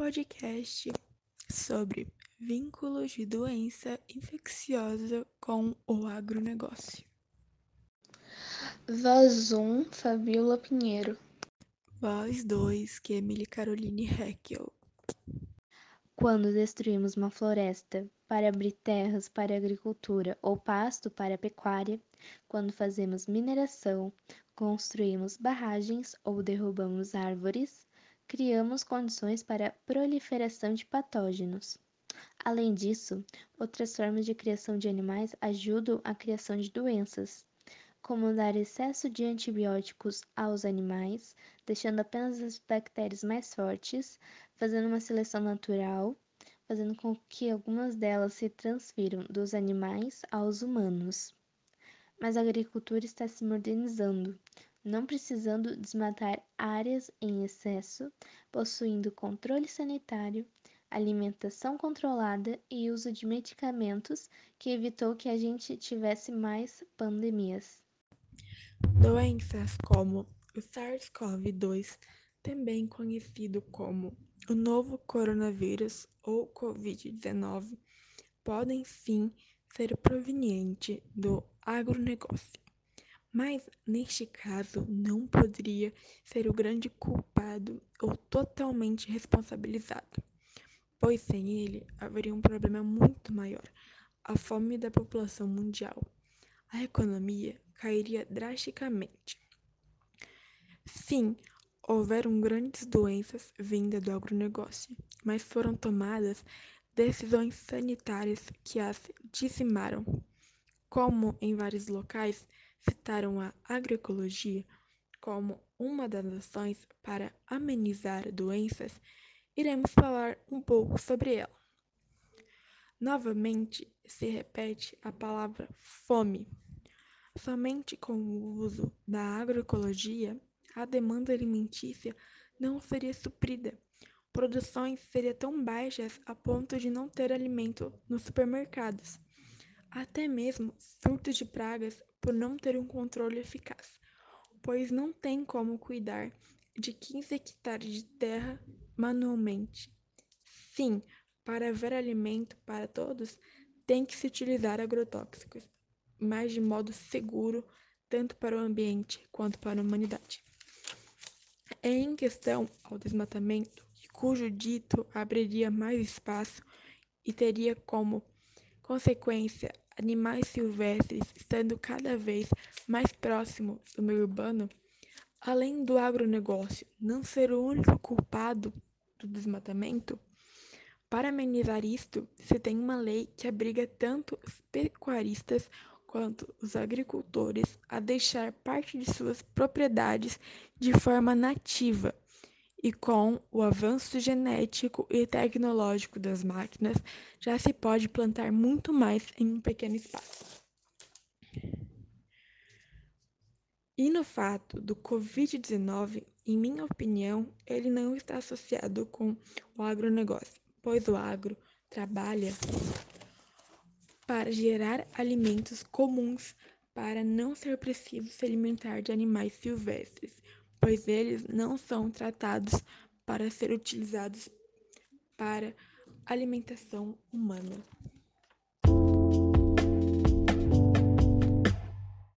podcast sobre vínculos de doença infecciosa com o agronegócio. Voz 1, Fabiola Pinheiro. Voz 2, que Emily Caroline Heckel. Quando destruímos uma floresta para abrir terras para a agricultura ou pasto para a pecuária, quando fazemos mineração, construímos barragens ou derrubamos árvores, criamos condições para a proliferação de patógenos. Além disso, outras formas de criação de animais ajudam a criação de doenças, como dar excesso de antibióticos aos animais, deixando apenas as bactérias mais fortes, fazendo uma seleção natural, fazendo com que algumas delas se transfiram dos animais aos humanos. Mas a agricultura está se modernizando, não precisando desmatar áreas em excesso, possuindo controle sanitário, alimentação controlada e uso de medicamentos que evitou que a gente tivesse mais pandemias. Doenças como o SARS-CoV-2, também conhecido como o novo coronavírus ou Covid-19, podem sim ser provenientes do agronegócio. Mas, neste caso, não poderia ser o grande culpado ou totalmente responsabilizado, pois sem ele haveria um problema muito maior: a fome da população mundial. A economia cairia drasticamente. Sim, houveram grandes doenças vindas do agronegócio, mas foram tomadas decisões sanitárias que as dizimaram. Como em vários locais citaram a agroecologia como uma das ações para amenizar doenças, iremos falar um pouco sobre ela. Novamente se repete a palavra fome. Somente com o uso da agroecologia, a demanda alimentícia não seria suprida. Produções seriam tão baixas a ponto de não ter alimento nos supermercados. Até mesmo surtos de pragas por não ter um controle eficaz, pois não tem como cuidar de 15 hectares de terra manualmente. Sim, para haver alimento para todos, tem que se utilizar agrotóxicos mas de modo seguro, tanto para o ambiente quanto para a humanidade. Em questão ao desmatamento, cujo dito abriria mais espaço e teria como consequência animais silvestres estando cada vez mais próximo do meio urbano, além do agronegócio não ser o único culpado do desmatamento, para amenizar isto, se tem uma lei que abriga tanto os pecuaristas quanto os agricultores a deixar parte de suas propriedades de forma nativa. E com o avanço genético e tecnológico das máquinas, já se pode plantar muito mais em um pequeno espaço. E no fato do Covid-19, em minha opinião, ele não está associado com o agronegócio, pois o agro trabalha para gerar alimentos comuns para não ser preciso se alimentar de animais silvestres, pois eles não são tratados para ser utilizados para alimentação humana.